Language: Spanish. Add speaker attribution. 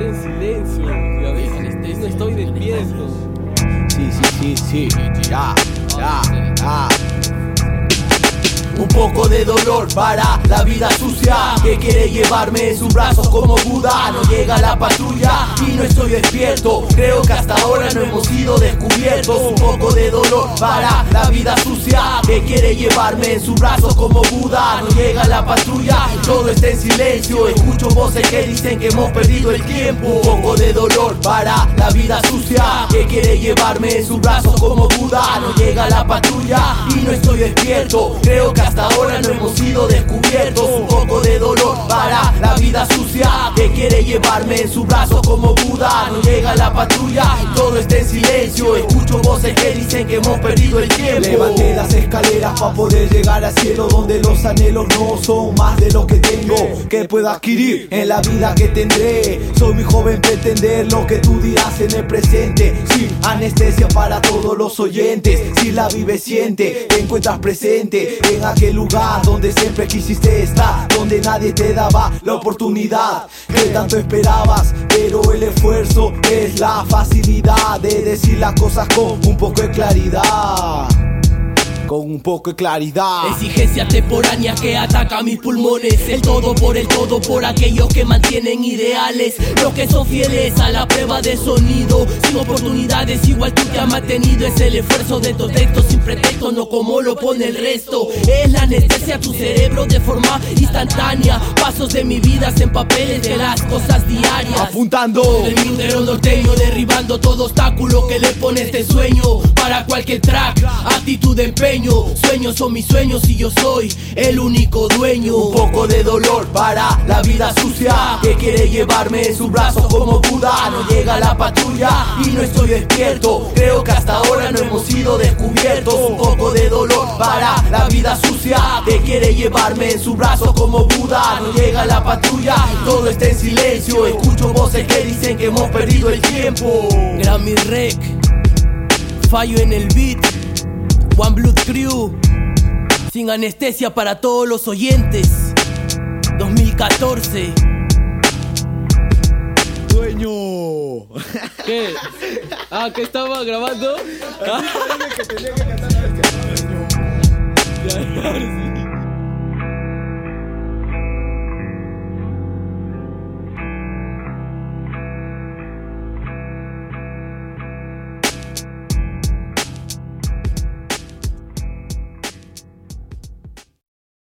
Speaker 1: en silencio. Ya ves, no estoy despierto.
Speaker 2: Sí, sí, sí, sí. Ya, ya, ya. Un poco de dolor para la vida sucia Que quiere llevarme en sus brazos como Buda. No llega la patrulla y no estoy despierto. Creo que hasta ahora no hemos sido descubiertos. Un poco de dolor para la vida sucia Que quiere llevarme en sus brazos como Buda. No llega la patrulla, todo está en silencio. Escucho voces que dicen que hemos perdido el tiempo. Un poco de dolor para la vida sucia Que quiere llevarme en sus brazos como Buda. No llega la patrulla y no estoy despierto. Creo que hasta ahora no hemos sido descubiertos. Un poco de dolor para la vida sucia Que quiere llevarme en su brazo como Buda. No llega la patrulla, todo está en silencio Voces que dicen que hemos perdido el tiempo.
Speaker 3: Levanté las escaleras para poder llegar al cielo Donde los anhelos no son más de lo que tengo Que puedo adquirir en la vida que tendré. Soy mi joven pretender lo que tú dirás en el presente. Sin anestesia para todos los oyentes Si la vive siente, te encuentras presente En aquel lugar donde siempre quisiste estar Donde nadie te daba la oportunidad que tanto esperabas Pero la facilidad de decir las cosas con un poco de claridad un poco de claridad.
Speaker 2: Exigencia temporánea que ataca mis pulmones. El todo por el todo por aquellos que mantienen ideales. Los que son fieles a la prueba de sonido. Sin oportunidades, igual tú te has mantenido. Es el esfuerzo de estos textos sin pretexto, no como lo pone el resto. Es la anestesia tu cerebro de forma instantánea. Pasos de mi vida en papeles de las cosas diarias.
Speaker 3: Apuntando.
Speaker 2: El mindero norteño derribando todo obstáculo que le pone este sueño. Para cualquier track, actitud de empeño. Sueños son mis sueños y yo soy el único dueño. Un poco de dolor para la vida sucia que quiere llevarme en sus brazos como Buda. No llega la patrulla y no estoy despierto. Creo que hasta ahora no hemos sido descubiertos. Un poco de dolor para la vida sucia que quiere llevarme en sus brazos como Buda. No llega la patrulla, todo está en silencio. Escucho voces que dicen que hemos perdido el tiempo. Grammy Rec, fallo en el beat. One Blood Crew, sin anestesia para todos los oyentes. 2014.
Speaker 3: Dueño.
Speaker 1: ¿Qué? Ah, ¿qué estaba grabando?
Speaker 3: que